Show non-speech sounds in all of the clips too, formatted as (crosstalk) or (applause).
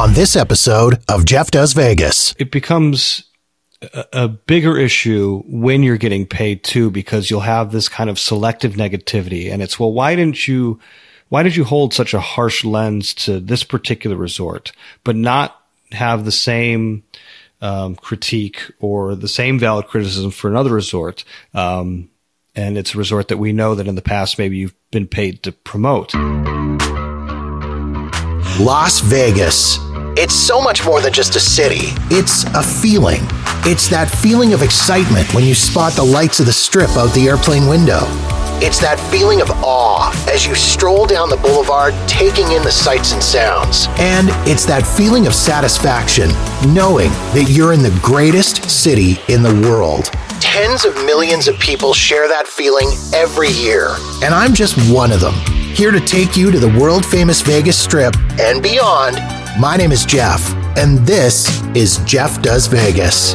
on this episode of Jeff Does Vegas. It becomes a, a bigger issue when you're getting paid too, because you'll have this kind of selective negativity. And it's, well, why didn't you, why did you hold such a harsh lens to this particular resort, but not have the same um, critique or the same valid criticism for another resort? Um, and it's a resort that we know that in the past maybe you've been paid to promote. Las Vegas. It's so much more than just a city. It's a feeling. It's that feeling of excitement when you spot the lights of the strip out the airplane window. It's that feeling of awe as you stroll down the boulevard, taking in the sights and sounds. And it's that feeling of satisfaction, knowing that you're in the greatest city in the world. Tens of millions of people share that feeling every year. And I'm just one of them, here to take you to the world famous Vegas Strip and beyond. My name is Jeff, and this is Jeff Does Vegas.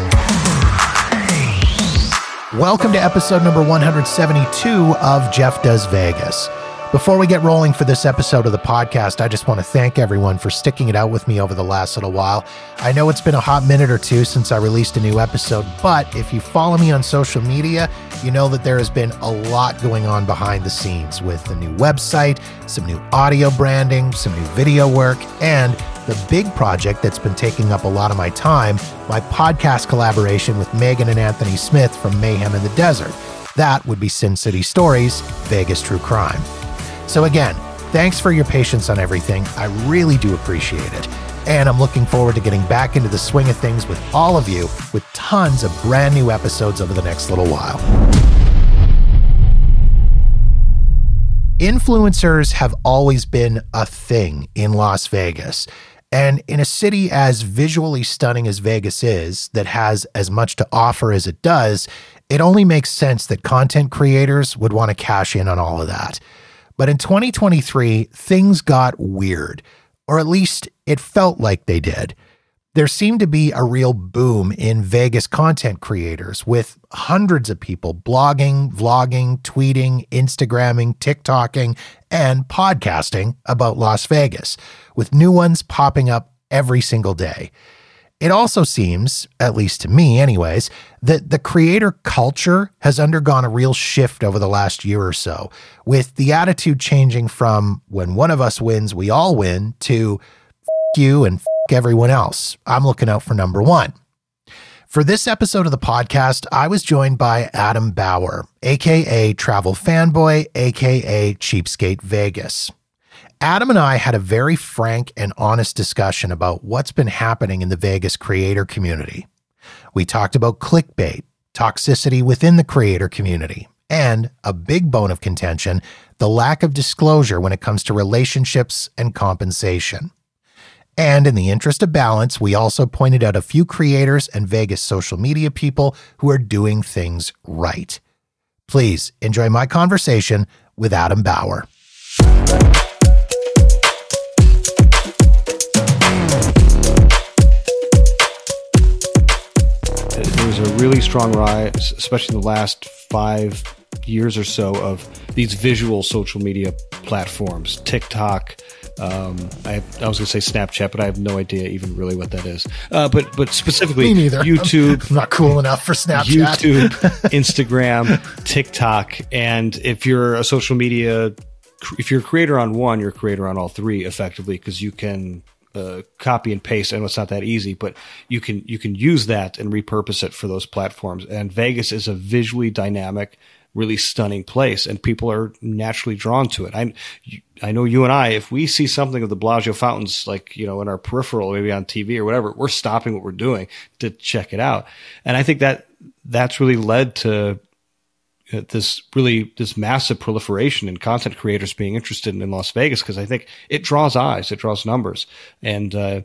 Welcome to episode number 172 of Jeff Does Vegas. Before we get rolling for this episode of the podcast, I just want to thank everyone for sticking it out with me over the last little while. I know it's been a hot minute or two since I released a new episode, but if you follow me on social media, you know that there has been a lot going on behind the scenes with the new website, some new audio branding, some new video work, and the big project that's been taking up a lot of my time, my podcast collaboration with Megan and Anthony Smith from Mayhem in the Desert. That would be Sin City Stories, Vegas True Crime. So, again, thanks for your patience on everything. I really do appreciate it. And I'm looking forward to getting back into the swing of things with all of you with tons of brand new episodes over the next little while. Influencers have always been a thing in Las Vegas. And in a city as visually stunning as Vegas is, that has as much to offer as it does, it only makes sense that content creators would want to cash in on all of that. But in 2023, things got weird, or at least it felt like they did. There seemed to be a real boom in Vegas content creators with hundreds of people blogging, vlogging, tweeting, Instagramming, TikToking, and podcasting about Las Vegas, with new ones popping up every single day. It also seems, at least to me, anyways, that the creator culture has undergone a real shift over the last year or so, with the attitude changing from when one of us wins, we all win, to you and everyone else. I'm looking out for number one. For this episode of the podcast, I was joined by Adam Bauer, aka Travel Fanboy, aka Cheapskate Vegas. Adam and I had a very frank and honest discussion about what's been happening in the Vegas creator community. We talked about clickbait, toxicity within the creator community, and a big bone of contention the lack of disclosure when it comes to relationships and compensation. And in the interest of balance, we also pointed out a few creators and Vegas social media people who are doing things right. Please enjoy my conversation with Adam Bauer. There's a really strong rise, especially in the last five years or so, of these visual social media platforms. TikTok. Um, I, I was going to say Snapchat, but I have no idea even really what that is. Uh, but but specifically, Me neither. YouTube. (laughs) I'm not cool enough for Snapchat. YouTube, (laughs) Instagram, TikTok, and if you're a social media, if you're a creator on one, you're a creator on all three, effectively, because you can uh, copy and paste. Know it's not that easy, but you can you can use that and repurpose it for those platforms. And Vegas is a visually dynamic, really stunning place, and people are naturally drawn to it. I I know you and I, if we see something of the Bellagio fountains, like you know, in our peripheral, maybe on TV or whatever, we're stopping what we're doing to check it out. And I think that that's really led to this really this massive proliferation in content creators being interested in, in Las Vegas because I think it draws eyes, it draws numbers, and uh,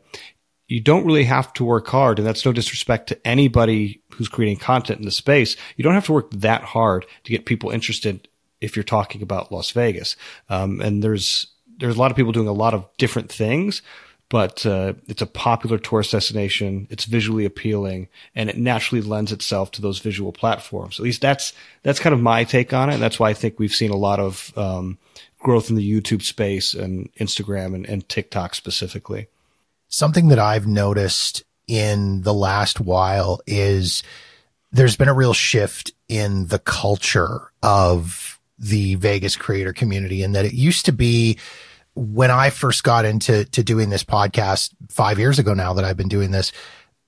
you don't really have to work hard. And that's no disrespect to anybody who's creating content in the space. You don't have to work that hard to get people interested if you're talking about Las Vegas. Um, and there's there's a lot of people doing a lot of different things but uh, it's a popular tourist destination. It's visually appealing, and it naturally lends itself to those visual platforms. At least that's that's kind of my take on it. And that's why I think we've seen a lot of um, growth in the YouTube space and Instagram and, and TikTok specifically. something that I've noticed in the last while is there's been a real shift in the culture of the Vegas creator community and that it used to be when I first got into to doing this podcast 5 years ago now that I've been doing this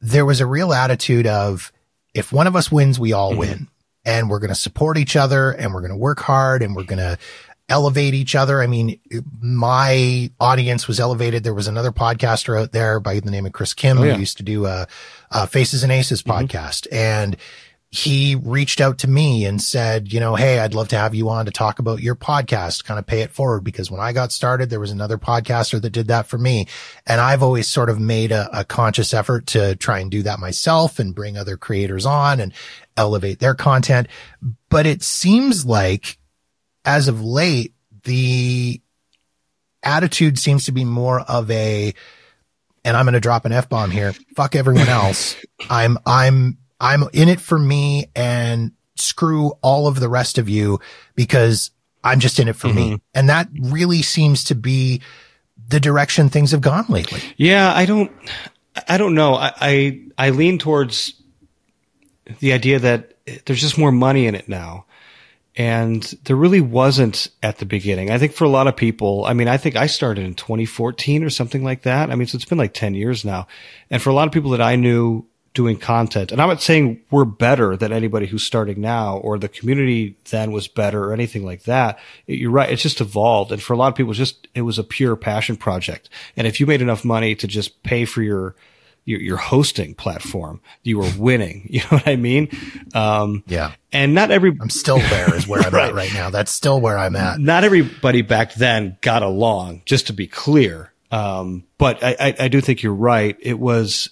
there was a real attitude of if one of us wins we all mm-hmm. win and we're going to support each other and we're going to work hard and we're going to elevate each other. I mean, my audience was elevated. There was another podcaster out there by the name of Chris Kim oh, yeah. who used to do a, a, Faces and Aces mm-hmm. podcast. And he reached out to me and said, you know, hey, I'd love to have you on to talk about your podcast, kind of pay it forward. Because when I got started, there was another podcaster that did that for me. And I've always sort of made a, a conscious effort to try and do that myself and bring other creators on and elevate their content. But it seems like as of late, the attitude seems to be more of a, and I'm going to drop an F bomb here. Fuck everyone else. (laughs) I'm, I'm, I'm in it for me and screw all of the rest of you because I'm just in it for mm-hmm. me. And that really seems to be the direction things have gone lately. Yeah. I don't, I don't know. I, I, I lean towards the idea that there's just more money in it now. And there really wasn't at the beginning. I think for a lot of people, I mean, I think I started in 2014 or something like that. I mean, so it's been like 10 years now. And for a lot of people that I knew doing content, and I'm not saying we're better than anybody who's starting now or the community then was better or anything like that. You're right. It's just evolved. And for a lot of people, it was just, it was a pure passion project. And if you made enough money to just pay for your, your, your hosting platform. You were winning. (laughs) You know what I mean? Um, yeah. And not every, I'm still there is where (laughs) I'm right. at right now. That's still where I'm at. Not everybody back then got along, just to be clear. Um, but I, I, I, do think you're right. It was,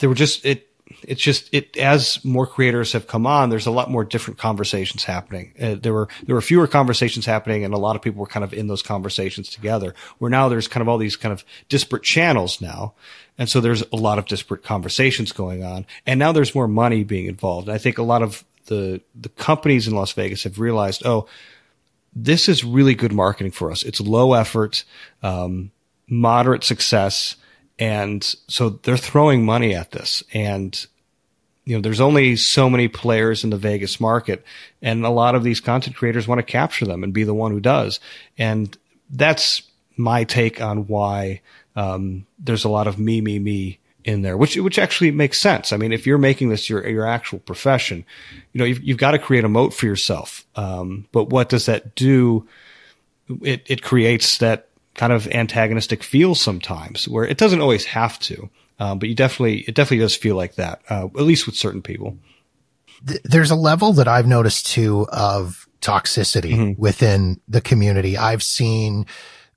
there were just, it, it's just it as more creators have come on there's a lot more different conversations happening. Uh, there were there were fewer conversations happening and a lot of people were kind of in those conversations together where now there's kind of all these kind of disparate channels now. And so there's a lot of disparate conversations going on. And now there's more money being involved. And i think a lot of the the companies in las vegas have realized oh this is really good marketing for us. It's low effort um, moderate success and so they're throwing money at this. And, you know, there's only so many players in the Vegas market. And a lot of these content creators want to capture them and be the one who does. And that's my take on why um, there's a lot of me, me, me in there, which which actually makes sense. I mean, if you're making this your your actual profession, you know, you've, you've got to create a moat for yourself. Um, but what does that do? It it creates that kind of antagonistic feel sometimes, where it doesn't always have to, um, but you definitely it definitely does feel like that, uh, at least with certain people. There's a level that I've noticed too of toxicity mm-hmm. within the community. I've seen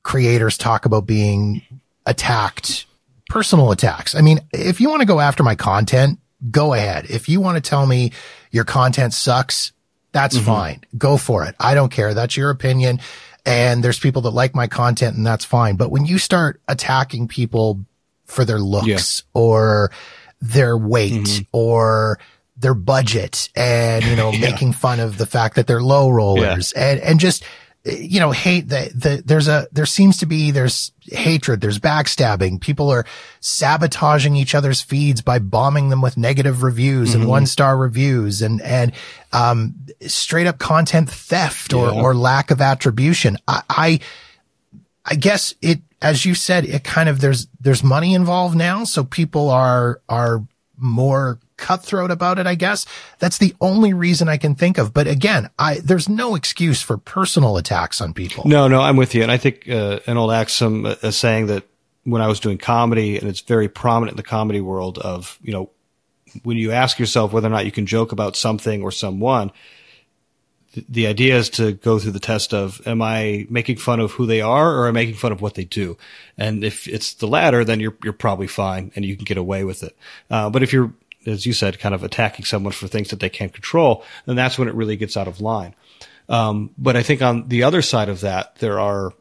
creators talk about being attacked, personal attacks. I mean, if you want to go after my content, go ahead. If you want to tell me your content sucks, that's mm-hmm. fine. Go for it. I don't care. That's your opinion and there's people that like my content and that's fine. But when you start attacking people for their looks yeah. or their weight mm-hmm. or their budget and, you know, (laughs) yeah. making fun of the fact that they're low rollers yeah. and, and just, you know, hate that the, there's a, there seems to be, there's hatred, there's backstabbing. People are sabotaging each other's feeds by bombing them with negative reviews mm-hmm. and one star reviews and, and, um, straight up content theft or, yeah. or lack of attribution. I, I, I guess it, as you said, it kind of, there's, there's money involved now. So people are, are more cutthroat about it, I guess. That's the only reason I can think of. But again, I, there's no excuse for personal attacks on people. No, no, I'm with you. And I think, uh, an old axiom uh, saying that when I was doing comedy and it's very prominent in the comedy world of, you know, when you ask yourself whether or not you can joke about something or someone, the idea is to go through the test of am I making fun of who they are or am I making fun of what they do? And if it's the latter, then you're you're probably fine and you can get away with it. Uh, but if you're, as you said, kind of attacking someone for things that they can't control, then that's when it really gets out of line. Um, but I think on the other side of that, there are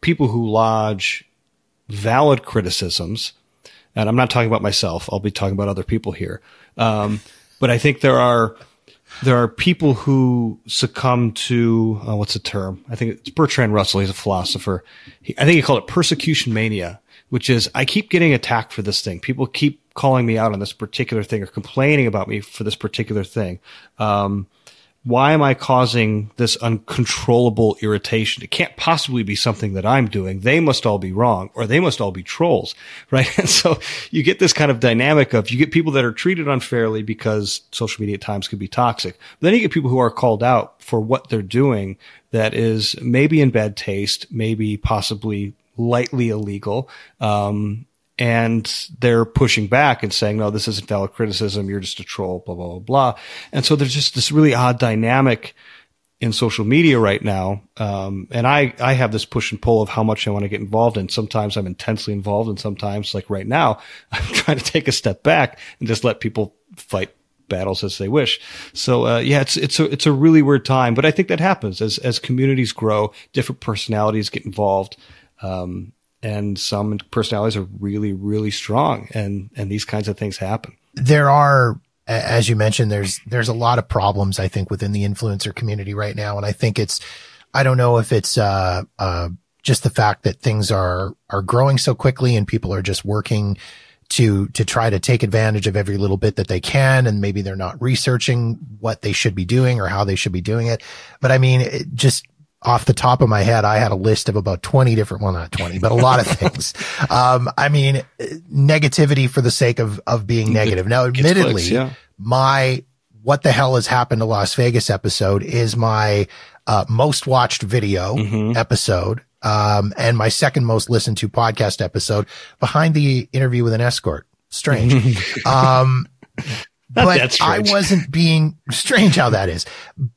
people who lodge valid criticisms, and I'm not talking about myself. I'll be talking about other people here. Um, but I think there are there are people who succumb to uh, what's the term? I think it's Bertrand Russell. He's a philosopher. He, I think he called it persecution mania, which is I keep getting attacked for this thing. People keep calling me out on this particular thing or complaining about me for this particular thing. Um, why am I causing this uncontrollable irritation? It can't possibly be something that I'm doing. They must all be wrong or they must all be trolls, (laughs) right? And so you get this kind of dynamic of you get people that are treated unfairly because social media at times can be toxic. But then you get people who are called out for what they're doing that is maybe in bad taste, maybe possibly lightly illegal. Um, and they're pushing back and saying, no, this isn't valid criticism. You're just a troll, blah, blah, blah, blah. And so there's just this really odd dynamic in social media right now. Um, and I, I have this push and pull of how much I want to get involved in. Sometimes I'm intensely involved and sometimes like right now, (laughs) I'm trying to take a step back and just let people fight battles as they wish. So, uh, yeah, it's, it's a, it's a really weird time, but I think that happens as, as communities grow, different personalities get involved. Um, and some personalities are really, really strong and, and these kinds of things happen. There are, as you mentioned, there's, there's a lot of problems, I think, within the influencer community right now. And I think it's, I don't know if it's, uh, uh, just the fact that things are, are growing so quickly and people are just working to, to try to take advantage of every little bit that they can. And maybe they're not researching what they should be doing or how they should be doing it. But I mean, it just, off the top of my head, I had a list of about 20 different, well, not 20, but a lot of (laughs) things. Um, I mean, negativity for the sake of, of being negative. Now, admittedly, clicks, yeah. my what the hell has happened to Las Vegas episode is my, uh, most watched video mm-hmm. episode. Um, and my second most listened to podcast episode behind the interview with an escort. Strange. (laughs) um, (laughs) but I wasn't being strange how that is,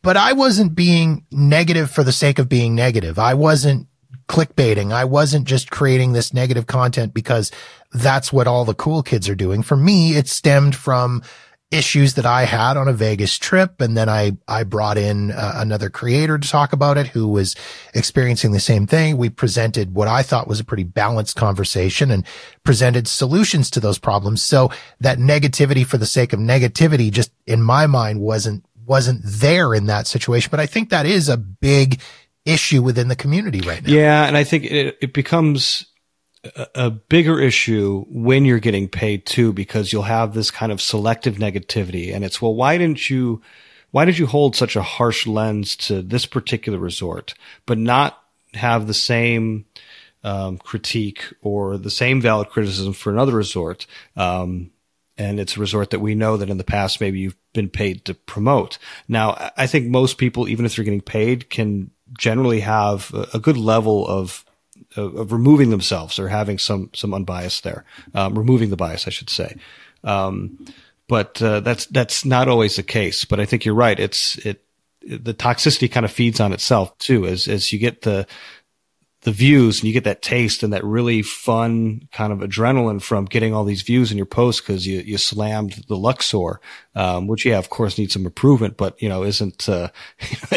but I wasn't being negative for the sake of being negative. I wasn't clickbaiting. I wasn't just creating this negative content because that's what all the cool kids are doing. For me, it stemmed from issues that I had on a Vegas trip. And then I, I brought in uh, another creator to talk about it who was experiencing the same thing. We presented what I thought was a pretty balanced conversation and presented solutions to those problems. So that negativity for the sake of negativity just in my mind wasn't, wasn't there in that situation. But I think that is a big issue within the community right now. Yeah. And I think it, it becomes, a bigger issue when you're getting paid too, because you'll have this kind of selective negativity. And it's, well, why didn't you, why did you hold such a harsh lens to this particular resort, but not have the same um, critique or the same valid criticism for another resort? Um, and it's a resort that we know that in the past maybe you've been paid to promote. Now, I think most people, even if they're getting paid, can generally have a, good level of of, of, removing themselves or having some some unbiased there, um, removing the bias, I should say. Um, but uh, that's that's not always the case. But I think you're right. It's it the toxicity kind of feeds on itself too, as as you get the the views and you get that taste and that really fun kind of adrenaline from getting all these views in your post because you, you slammed the Luxor, um, which yeah, of course needs some improvement, but you know, isn't, uh, (laughs)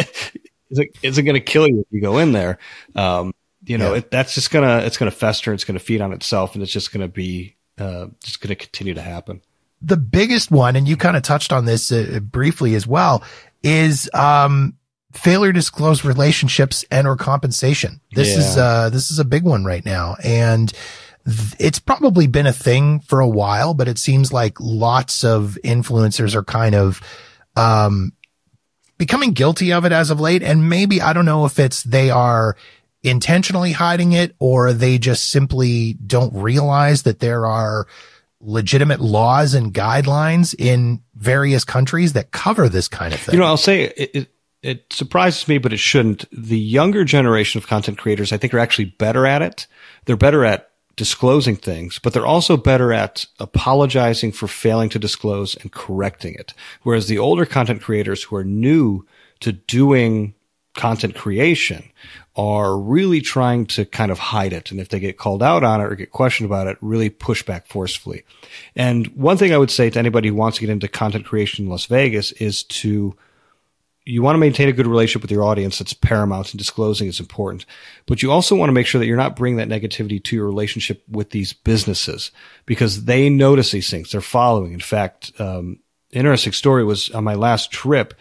isn't, isn't going to kill you if you go in there. Um, you know, yeah. it, that's just gonna it's gonna fester. It's gonna feed on itself, and it's just gonna be uh, just gonna continue to happen. The biggest one, and you kind of touched on this uh, briefly as well, is um, failure to disclose relationships and or compensation. This yeah. is uh, this is a big one right now, and it's probably been a thing for a while, but it seems like lots of influencers are kind of um, becoming guilty of it as of late. And maybe I don't know if it's they are intentionally hiding it or they just simply don't realize that there are legitimate laws and guidelines in various countries that cover this kind of thing. You know, I'll say it, it, it surprises me, but it shouldn't. The younger generation of content creators, I think, are actually better at it. They're better at disclosing things, but they're also better at apologizing for failing to disclose and correcting it. Whereas the older content creators who are new to doing content creation are really trying to kind of hide it. And if they get called out on it or get questioned about it, really push back forcefully. And one thing I would say to anybody who wants to get into content creation in Las Vegas is to you want to maintain a good relationship with your audience. That's paramount and disclosing is important. But you also want to make sure that you're not bringing that negativity to your relationship with these businesses because they notice these things. They're following. In fact, um, interesting story was on my last trip.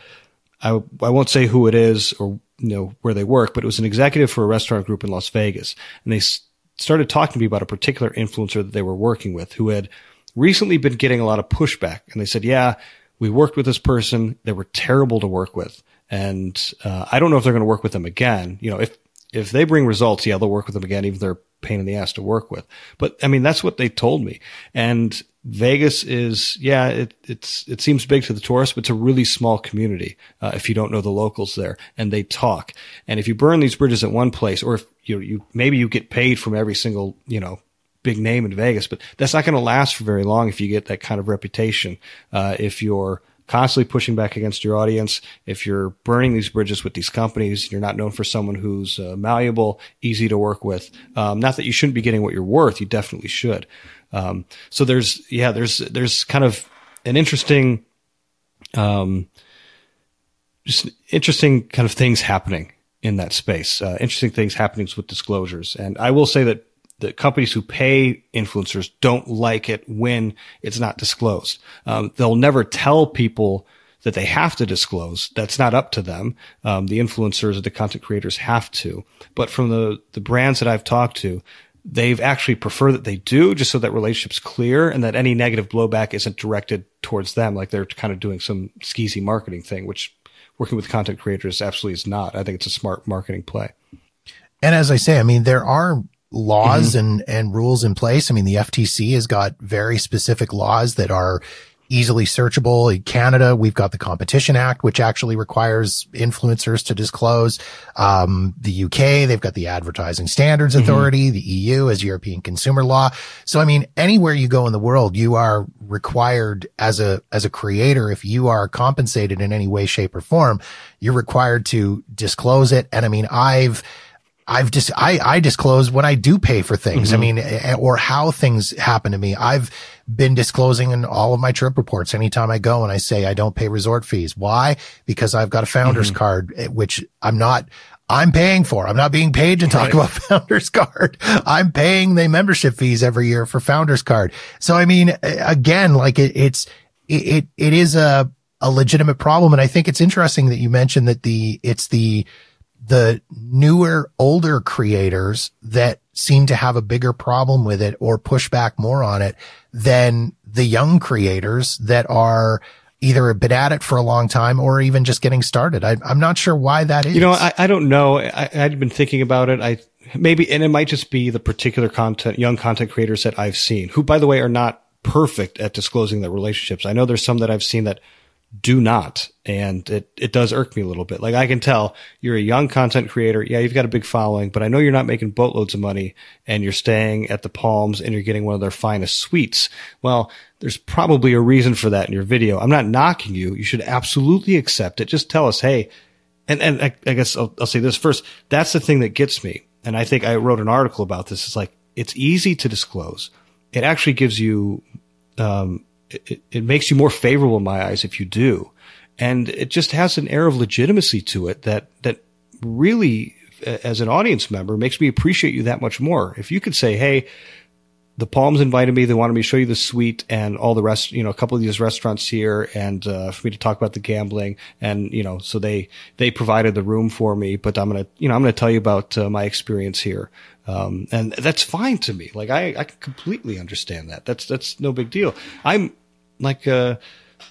I I won't say who it is or you know where they work, but it was an executive for a restaurant group in Las Vegas, and they s- started talking to me about a particular influencer that they were working with who had recently been getting a lot of pushback, and they said, "Yeah, we worked with this person; they were terrible to work with, and uh, I don't know if they're going to work with them again. You know, if if they bring results, yeah, they'll work with them again, even if they're pain in the ass to work with. But I mean, that's what they told me. And Vegas is, yeah, it, it's, it seems big to the tourists, but it's a really small community. Uh, if you don't know the locals there and they talk. And if you burn these bridges at one place, or if you, you, maybe you get paid from every single, you know, big name in Vegas, but that's not going to last for very long if you get that kind of reputation. Uh, if you're, constantly pushing back against your audience. If you're burning these bridges with these companies, you're not known for someone who's uh, malleable, easy to work with. Um, not that you shouldn't be getting what you're worth. You definitely should. Um, so there's, yeah, there's, there's kind of an interesting, um, just interesting kind of things happening in that space. Uh, interesting things happening with disclosures. And I will say that the companies who pay influencers don't like it when it's not disclosed. Um, they'll never tell people that they have to disclose. That's not up to them. Um, the influencers or the content creators have to. But from the the brands that I've talked to, they've actually prefer that they do, just so that relationship's clear and that any negative blowback isn't directed towards them, like they're kind of doing some skeezy marketing thing, which working with content creators absolutely is not. I think it's a smart marketing play. And as I say, I mean, there are laws mm-hmm. and, and rules in place. I mean, the FTC has got very specific laws that are easily searchable. In Canada, we've got the Competition Act, which actually requires influencers to disclose. Um, the UK, they've got the Advertising Standards mm-hmm. Authority. Mm-hmm. The EU as European consumer law. So, I mean, anywhere you go in the world, you are required as a, as a creator, if you are compensated in any way, shape or form, you're required to disclose it. And I mean, I've, I've just, I, I disclose when I do pay for things. Mm-hmm. I mean, eh, or how things happen to me. I've been disclosing in all of my trip reports anytime I go and I say I don't pay resort fees. Why? Because I've got a founder's mm-hmm. card, eh, which I'm not, I'm paying for. I'm not being paid to talk right. about (laughs) founders card. I'm paying the membership fees every year for founders card. So, I mean, eh, again, like it, it's, it, it is a, a legitimate problem. And I think it's interesting that you mentioned that the, it's the, the newer, older creators that seem to have a bigger problem with it or push back more on it than the young creators that are either been at it for a long time or even just getting started. I, am not sure why that is. You know, I, I don't know. I, I'd been thinking about it. I maybe, and it might just be the particular content, young content creators that I've seen, who, by the way, are not perfect at disclosing their relationships. I know there's some that I've seen that do not. And it, it does irk me a little bit. Like I can tell you're a young content creator. Yeah, you've got a big following, but I know you're not making boatloads of money and you're staying at the Palms and you're getting one of their finest suites. Well, there's probably a reason for that in your video. I'm not knocking you. You should absolutely accept it. Just tell us, hey, and, and I, I guess I'll, I'll say this first. That's the thing that gets me. And I think I wrote an article about this. It's like, it's easy to disclose. It actually gives you, um, it, it makes you more favorable in my eyes if you do. And it just has an air of legitimacy to it that, that really, as an audience member, makes me appreciate you that much more. If you could say, Hey, the Palms invited me. They wanted me to show you the suite and all the rest, you know, a couple of these restaurants here and, uh, for me to talk about the gambling. And, you know, so they, they provided the room for me, but I'm going to, you know, I'm going to tell you about uh, my experience here. Um, and that's fine to me. Like I, I completely understand that. That's, that's no big deal. I'm like, a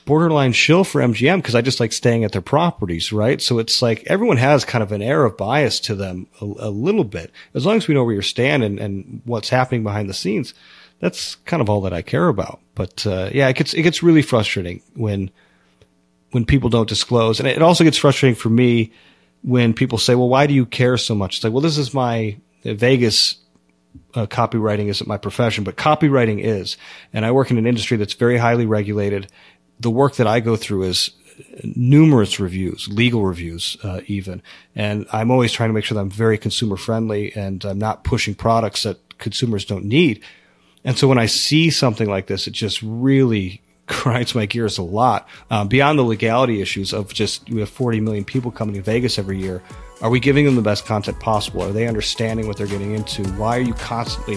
borderline shill for MGM because I just like staying at their properties, right? So it's like everyone has kind of an air of bias to them a, a little bit. As long as we know where you're standing and, and what's happening behind the scenes, that's kind of all that I care about. But uh, yeah, it gets it gets really frustrating when when people don't disclose, and it also gets frustrating for me when people say, "Well, why do you care so much?" It's like, "Well, this is my Vegas uh, copywriting isn't my profession, but copywriting is. And I work in an industry that's very highly regulated. The work that I go through is numerous reviews, legal reviews, uh, even. And I'm always trying to make sure that I'm very consumer friendly and I'm not pushing products that consumers don't need. And so when I see something like this, it just really (laughs) grinds my gears a lot. Um, beyond the legality issues of just we have 40 million people coming to Vegas every year. Are we giving them the best content possible? Are they understanding what they're getting into? Why are you constantly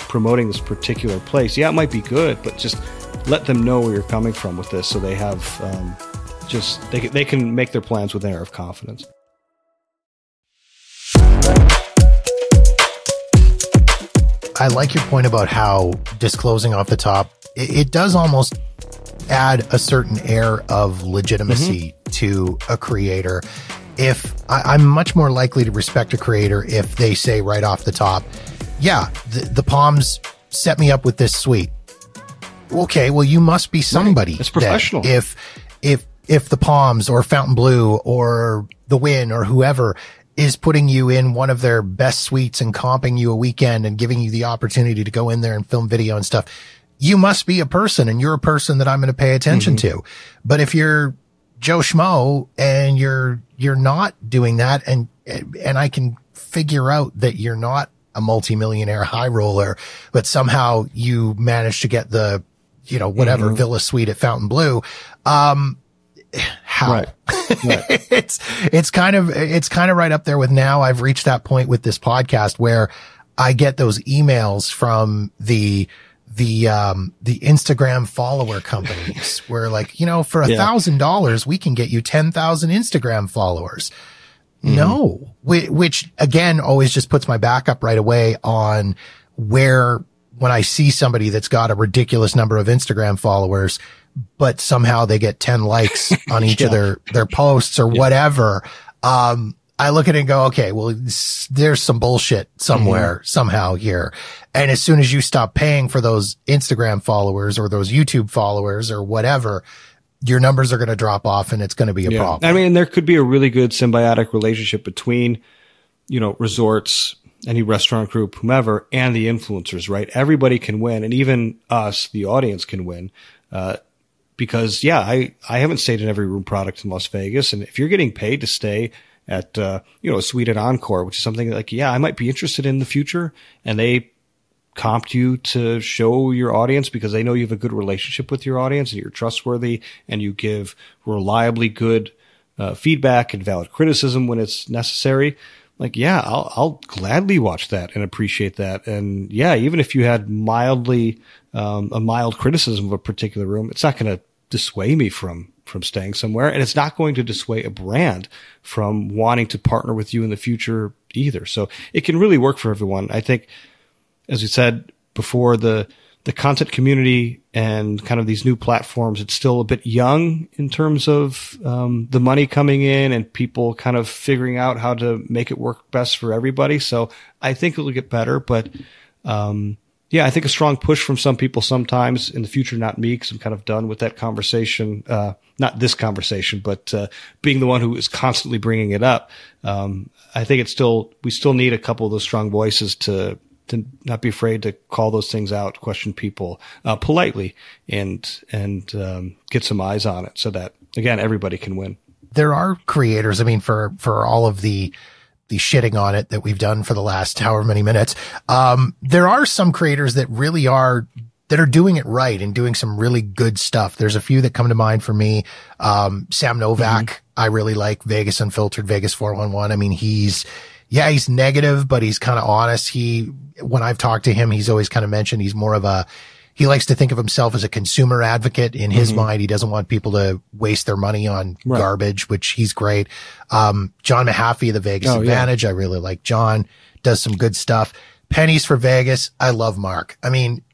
promoting this particular place? Yeah, it might be good, but just let them know where you're coming from with this, so they have um, just they they can make their plans with an air of confidence. I like your point about how disclosing off the top, it, it does almost add a certain air of legitimacy mm-hmm. to a creator. If I, am much more likely to respect a creator if they say right off the top, yeah, the, the Palms set me up with this suite. Okay, well, you must be somebody. Right. It's professional. If if if the Palms or Fontainebleau or the Wynn or whoever is putting you in one of their best suites and comping you a weekend and giving you the opportunity to go in there and film video and stuff, you must be a person and you're a person that I'm going to pay attention mm-hmm. to. But if you're Joe Schmo and you're, you're not doing that and, and I can figure out that you're not a multimillionaire high roller, but somehow you managed to get the, you know, whatever mm-hmm. villa suite at Fontainebleau. Um, how? Right. Right. (laughs) it's it's kind of it's kind of right up there with now. I've reached that point with this podcast where I get those emails from the the um the Instagram follower companies (laughs) where like, you know, for a thousand dollars we can get you ten thousand Instagram followers. Mm-hmm. No, which again always just puts my back up right away on where when I see somebody that's got a ridiculous number of Instagram followers, but somehow they get 10 likes (laughs) on each yeah. of their, their posts or yeah. whatever. Um, I look at it and go, okay, well, there's some bullshit somewhere, mm-hmm. somehow here. And as soon as you stop paying for those Instagram followers or those YouTube followers or whatever, your numbers are going to drop off and it's going to be a yeah. problem. I mean, there could be a really good symbiotic relationship between, you know, resorts, any restaurant group, whomever, and the influencers, right? Everybody can win. And even us, the audience can win. Uh, because yeah, I, I haven't stayed in every room product in Las Vegas. And if you're getting paid to stay at, uh, you know, at Encore, which is something like, yeah, I might be interested in the future. And they comp you to show your audience because they know you have a good relationship with your audience and you're trustworthy and you give reliably good uh, feedback and valid criticism when it's necessary. Like yeah I'll, I'll gladly watch that and appreciate that. And yeah even if you had mildly um, a mild criticism of a particular room it's not going to dissuade me from from staying somewhere and it's not going to dissuade a brand from wanting to partner with you in the future either so it can really work for everyone i think as we said before the the content community and kind of these new platforms, it's still a bit young in terms of um, the money coming in and people kind of figuring out how to make it work best for everybody. So I think it'll get better, but um, yeah, I think a strong push from some people sometimes in the future, not me, because I'm kind of done with that conversation. Uh, not this conversation, but uh, being the one who is constantly bringing it up. Um, I think it's still we still need a couple of those strong voices to to not be afraid to call those things out, question people uh, politely, and and um, get some eyes on it, so that again everybody can win. There are creators. I mean, for for all of the the shitting on it that we've done for the last however many minutes, um, there are some creators that really are that are doing it right and doing some really good stuff. There's a few that come to mind for me. Um, Sam Novak, mm-hmm. I really like Vegas Unfiltered, Vegas 411. I mean, he's, yeah, he's negative, but he's kind of honest. He, when I've talked to him, he's always kind of mentioned he's more of a, he likes to think of himself as a consumer advocate in his mm-hmm. mind. He doesn't want people to waste their money on right. garbage, which he's great. Um, John Mahaffey, the Vegas oh, Advantage. Yeah. I really like John does some good stuff. Pennies for Vegas. I love Mark. I mean,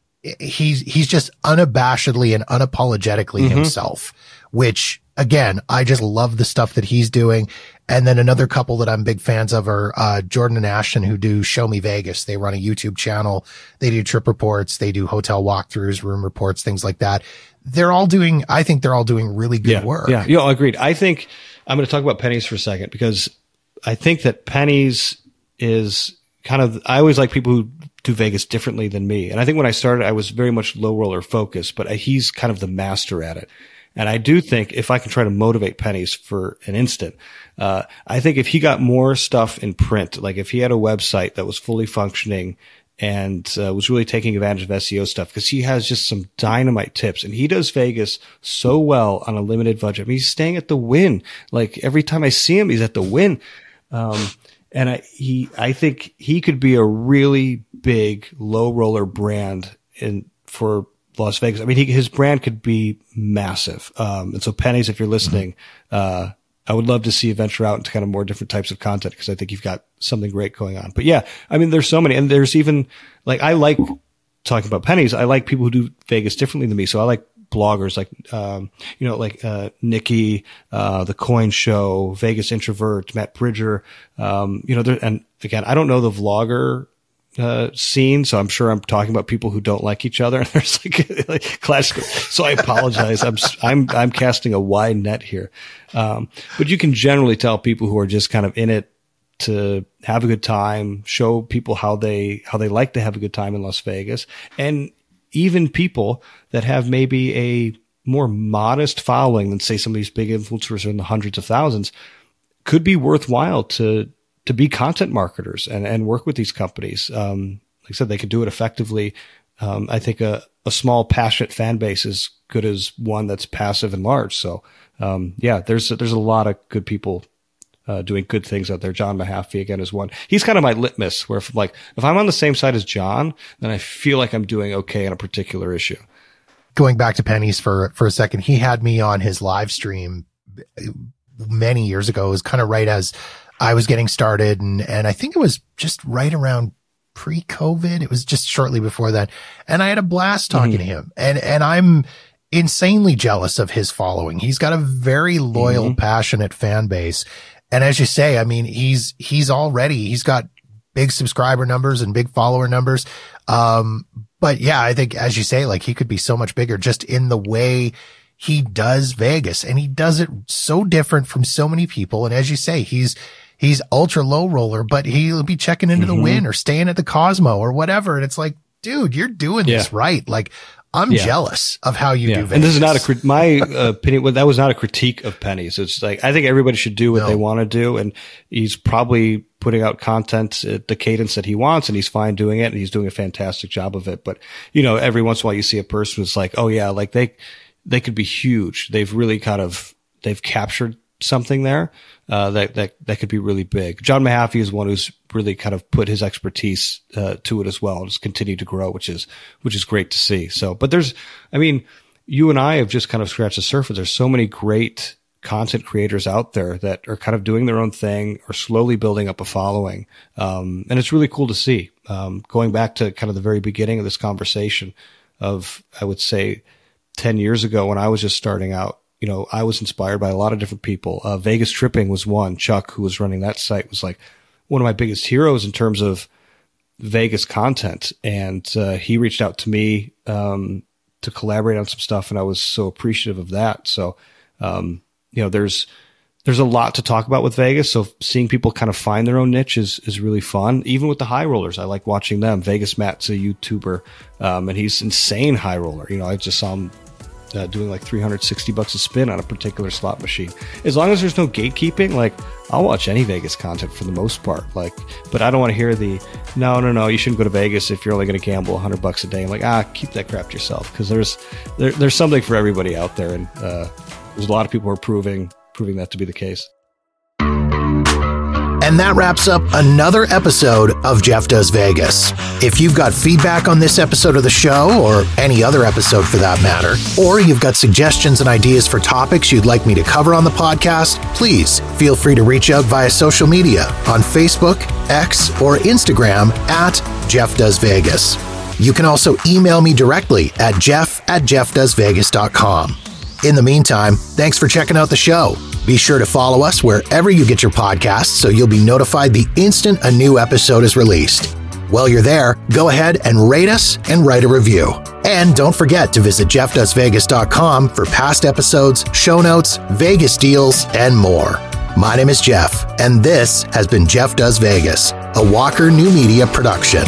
he's, he's just unabashedly and unapologetically mm-hmm. himself, which again, I just love the stuff that he's doing. And then another couple that I'm big fans of are uh, Jordan and Ashton, who do Show Me Vegas. They run a YouTube channel. They do trip reports. They do hotel walkthroughs, room reports, things like that. They're all doing. I think they're all doing really good yeah, work. Yeah, yeah, agreed. I think I'm going to talk about pennies for a second because I think that pennies is kind of. I always like people who do Vegas differently than me, and I think when I started, I was very much low roller focused, but he's kind of the master at it. And I do think if I can try to motivate pennies for an instant, uh, I think if he got more stuff in print, like if he had a website that was fully functioning and uh, was really taking advantage of SEO stuff, because he has just some dynamite tips and he does Vegas so well on a limited budget. I mean, he's staying at the Wynn. Like every time I see him, he's at the Wynn. Um, and I, he, I think he could be a really big low roller brand in for Las Vegas. I mean, he, his brand could be massive. Um, and so pennies, if you're listening, uh, I would love to see you venture out into kind of more different types of content because I think you've got something great going on. But yeah, I mean, there's so many, and there's even like I like talking about pennies. I like people who do Vegas differently than me. So I like bloggers like um, you know like uh, Nikki, uh, the Coin Show, Vegas Introvert, Matt Bridger. Um, you know, and again, I don't know the vlogger uh, scene, so I'm sure I'm talking about people who don't like each other. And (laughs) there's like, like classic. So I apologize. I'm I'm I'm casting a wide net here, um, but you can generally tell people who are just kind of in it to have a good time, show people how they how they like to have a good time in Las Vegas, and even people that have maybe a more modest following than say some of these big influencers are in the hundreds of thousands could be worthwhile to to be content marketers and, and work with these companies. Um, like I said, they can do it effectively. Um, I think a, a small passionate fan base is good as one that's passive and large. So, um, yeah, there's, there's a lot of good people, uh, doing good things out there. John Mahaffey again is one. He's kind of my litmus where if like, if I'm on the same side as John, then I feel like I'm doing okay on a particular issue. Going back to pennies for, for a second, he had me on his live stream many years ago. It was kind of right as, I was getting started and, and I think it was just right around pre COVID. It was just shortly before that. And I had a blast talking mm-hmm. to him and, and I'm insanely jealous of his following. He's got a very loyal, mm-hmm. passionate fan base. And as you say, I mean, he's, he's already, he's got big subscriber numbers and big follower numbers. Um, but yeah, I think as you say, like he could be so much bigger just in the way he does Vegas and he does it so different from so many people. And as you say, he's, he's ultra low roller, but he'll be checking into mm-hmm. the Wynn or staying at the Cosmo or whatever. And it's like, dude, you're doing yeah. this right. Like I'm yeah. jealous of how you yeah. do Vegas. And this is not a, my uh, (laughs) opinion. Well, that was not a critique of pennies. It's like, I think everybody should do what no. they want to do. And he's probably putting out content at the cadence that he wants and he's fine doing it. And he's doing a fantastic job of it. But, you know, every once in a while you see a person who's like, oh yeah, like they, they could be huge. They've really kind of, they've captured something there uh, that that that could be really big. John Mahaffey is one who's really kind of put his expertise uh, to it as well, and just continued to grow, which is which is great to see. So, but there's, I mean, you and I have just kind of scratched the surface. There's so many great content creators out there that are kind of doing their own thing or slowly building up a following, um, and it's really cool to see. Um, going back to kind of the very beginning of this conversation, of I would say ten years ago when I was just starting out you know, I was inspired by a lot of different people. Uh, Vegas Tripping was one. Chuck, who was running that site, was like one of my biggest heroes in terms of Vegas content. And uh, he reached out to me um, to collaborate on some stuff, and I was so appreciative of that. So, um, you know, there's there's a lot to talk about with Vegas. So seeing people kind of find their own niche is is really fun. Even with the high rollers, I like watching them. Vegas Matt's a YouTuber, um, and he's insane high roller. You know, I just saw him uh, doing like 360 bucks a spin on a particular slot machine. As long as there's no gatekeeping, like I'll watch any Vegas content for the most part. Like, but I don't want to hear the no, no, no. You shouldn't go to Vegas if you're only going to gamble 100 bucks a day. I'm like, ah, keep that crap to yourself because there's there, there's something for everybody out there, and uh, there's a lot of people who are proving proving that to be the case. And that wraps up another episode of Jeff Does Vegas. If you've got feedback on this episode of the show, or any other episode for that matter, or you've got suggestions and ideas for topics you'd like me to cover on the podcast, please feel free to reach out via social media on Facebook, X, or Instagram at Jeff Does Vegas. You can also email me directly at jeff at jeffdoesvegas.com. In the meantime, thanks for checking out the show. Be sure to follow us wherever you get your podcasts so you'll be notified the instant a new episode is released. While you're there, go ahead and rate us and write a review. And don't forget to visit jeffdoesvegas.com for past episodes, show notes, Vegas deals, and more. My name is Jeff, and this has been Jeff Does Vegas, a Walker New Media production.